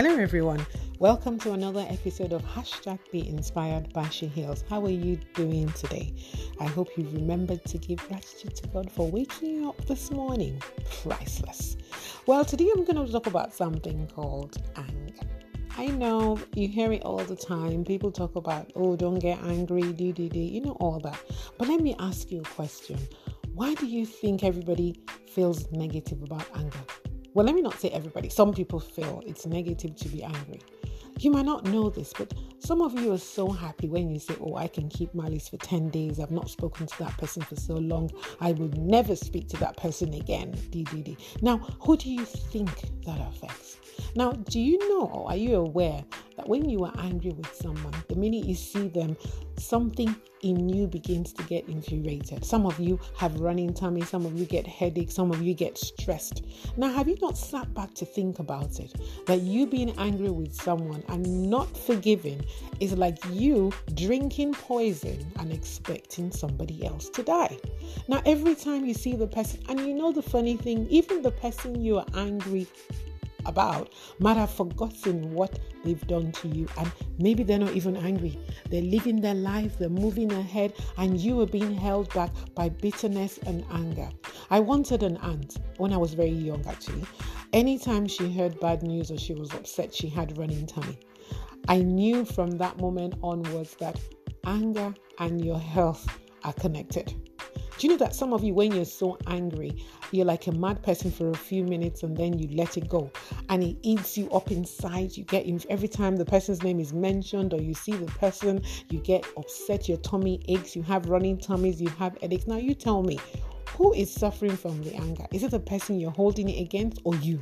Hello, everyone. Welcome to another episode of Hashtag Be Inspired by She Heals. How are you doing today? I hope you've remembered to give gratitude to God for waking you up this morning. Priceless. Well, today I'm going to talk about something called anger. I know you hear it all the time. People talk about, oh, don't get angry, do, do, do, you know, all that. But let me ask you a question. Why do you think everybody feels negative about anger? Well, let me not say everybody. Some people feel it's negative to be angry. You might not know this, but some of you are so happy when you say, Oh, I can keep malice for 10 days. I've not spoken to that person for so long. I would never speak to that person again. DDD. Now, who do you think that affects? Now, do you know are you aware that when you are angry with someone, the minute you see them, something in you begins to get infuriated? Some of you have running tummy, some of you get headache, some of you get stressed. Now, have you not sat back to think about it? That you being angry with someone and not forgiving is like you drinking poison and expecting somebody else to die. Now, every time you see the person, and you know the funny thing, even the person you are angry about might have forgotten what they've done to you and maybe they're not even angry. They're living their life they're moving ahead and you are being held back by bitterness and anger. I wanted an aunt when i was very young actually. Anytime she heard bad news or she was upset she had running tummy. I knew from that moment onwards that anger and your health are connected do you know that some of you, when you're so angry, you're like a mad person for a few minutes and then you let it go and it eats you up inside? You get every time the person's name is mentioned or you see the person, you get upset, your tummy aches, you have running tummies, you have headaches. Now, you tell me, who is suffering from the anger? Is it the person you're holding it against or you?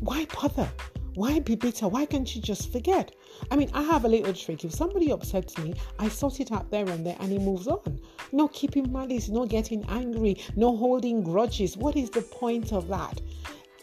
Why bother? Why be bitter? Why can't you just forget? I mean, I have a little trick. If somebody upsets me, I sort it out there and there and it moves on. No keeping malice, no getting angry, no holding grudges. What is the point of that?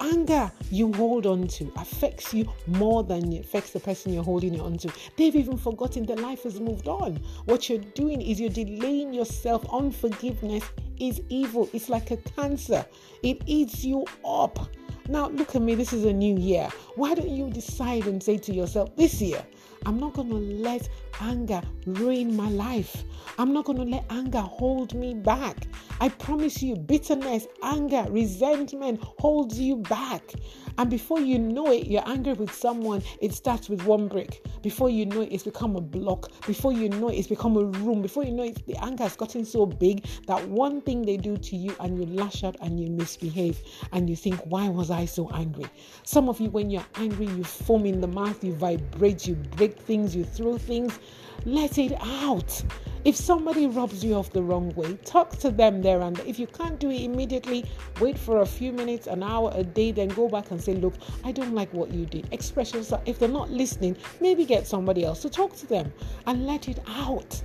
anger you hold on to affects you more than it affects the person you're holding it on to. They've even forgotten that life has moved on. What you're doing is you're delaying yourself. Unforgiveness is evil, it's like a cancer, it eats you up. Now, look at me, this is a new year. Why don't you decide and say to yourself, this year, I'm not going to let anger ruin my life. I'm not going to let anger hold me back. I promise you, bitterness, anger, resentment holds you back. And before you know it, you're angry with someone. It starts with one brick. Before you know it, it's become a block. Before you know it, it's become a room. Before you know it, the anger has gotten so big that one thing they do to you and you lash out and you misbehave and you think, why was I so angry? Some of you, when you're angry, you foam in the mouth, you vibrate, you break things, you throw things. Let it out. If somebody rubs you off the wrong way, talk to them there and if you can't do it immediately, wait for a few minutes, an hour, a day, then go back and say, Look, I don't like what you did. Express yourself. If they're not listening, maybe get somebody else to talk to them and let it out.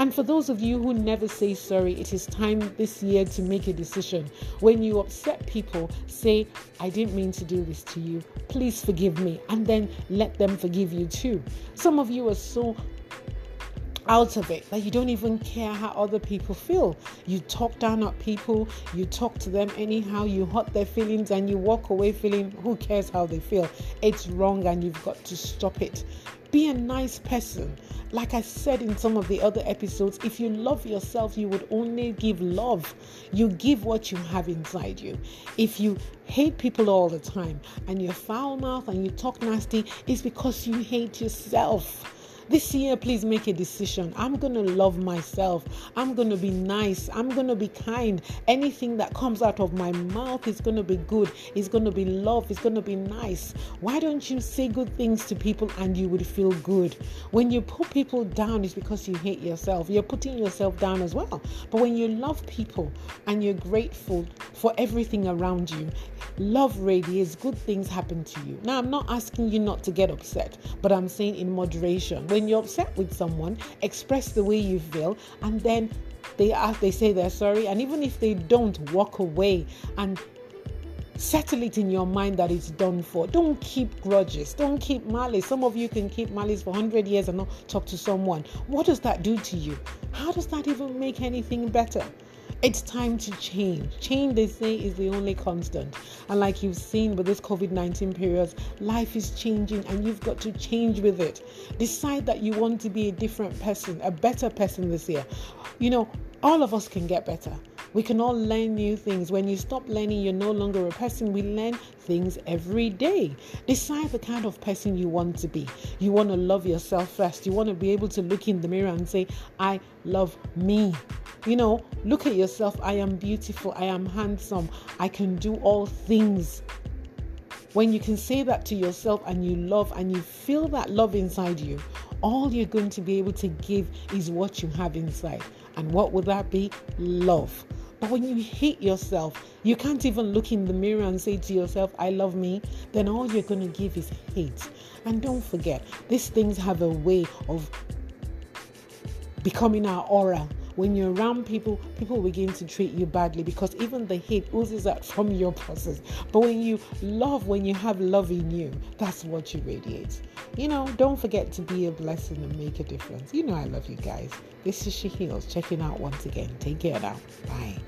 And for those of you who never say sorry, it is time this year to make a decision. When you upset people, say, I didn't mean to do this to you. Please forgive me. And then let them forgive you too. Some of you are so out of it that you don't even care how other people feel. You talk down at people, you talk to them anyhow, you hurt their feelings, and you walk away feeling who cares how they feel. It's wrong, and you've got to stop it. Be a nice person. Like I said in some of the other episodes, if you love yourself, you would only give love. You give what you have inside you. If you hate people all the time and you're foul mouth and you talk nasty, it's because you hate yourself. This year, please make a decision. I'm going to love myself. I'm going to be nice. I'm going to be kind. Anything that comes out of my mouth is going to be good. It's going to be love. It's going to be nice. Why don't you say good things to people and you would feel good? When you put people down, it's because you hate yourself. You're putting yourself down as well. But when you love people and you're grateful for everything around you, love radiates, good things happen to you. Now, I'm not asking you not to get upset, but I'm saying in moderation. When when you're upset with someone, express the way you feel, and then they ask, they say they're sorry, and even if they don't, walk away and settle it in your mind that it's done for. Don't keep grudges. Don't keep malice. Some of you can keep malice for 100 years and not talk to someone. What does that do to you? How does that even make anything better? It's time to change. Change, they say, is the only constant. And like you've seen with this COVID 19 period, life is changing and you've got to change with it. Decide that you want to be a different person, a better person this year. You know, all of us can get better. We can all learn new things. When you stop learning, you're no longer a person. We learn things every day. Decide the kind of person you want to be. You want to love yourself first. You want to be able to look in the mirror and say, I love me. You know, look at yourself. I am beautiful. I am handsome. I can do all things. When you can say that to yourself and you love and you feel that love inside you, all you're going to be able to give is what you have inside. And what would that be? Love. But when you hate yourself, you can't even look in the mirror and say to yourself, I love me, then all you're going to give is hate. And don't forget, these things have a way of becoming our aura when you're around people, people begin to treat you badly because even the hate oozes out from your process. But when you love, when you have love in you, that's what you radiate. You know, don't forget to be a blessing and make a difference. You know, I love you guys. This is She Heals checking out once again. Take care now. Bye.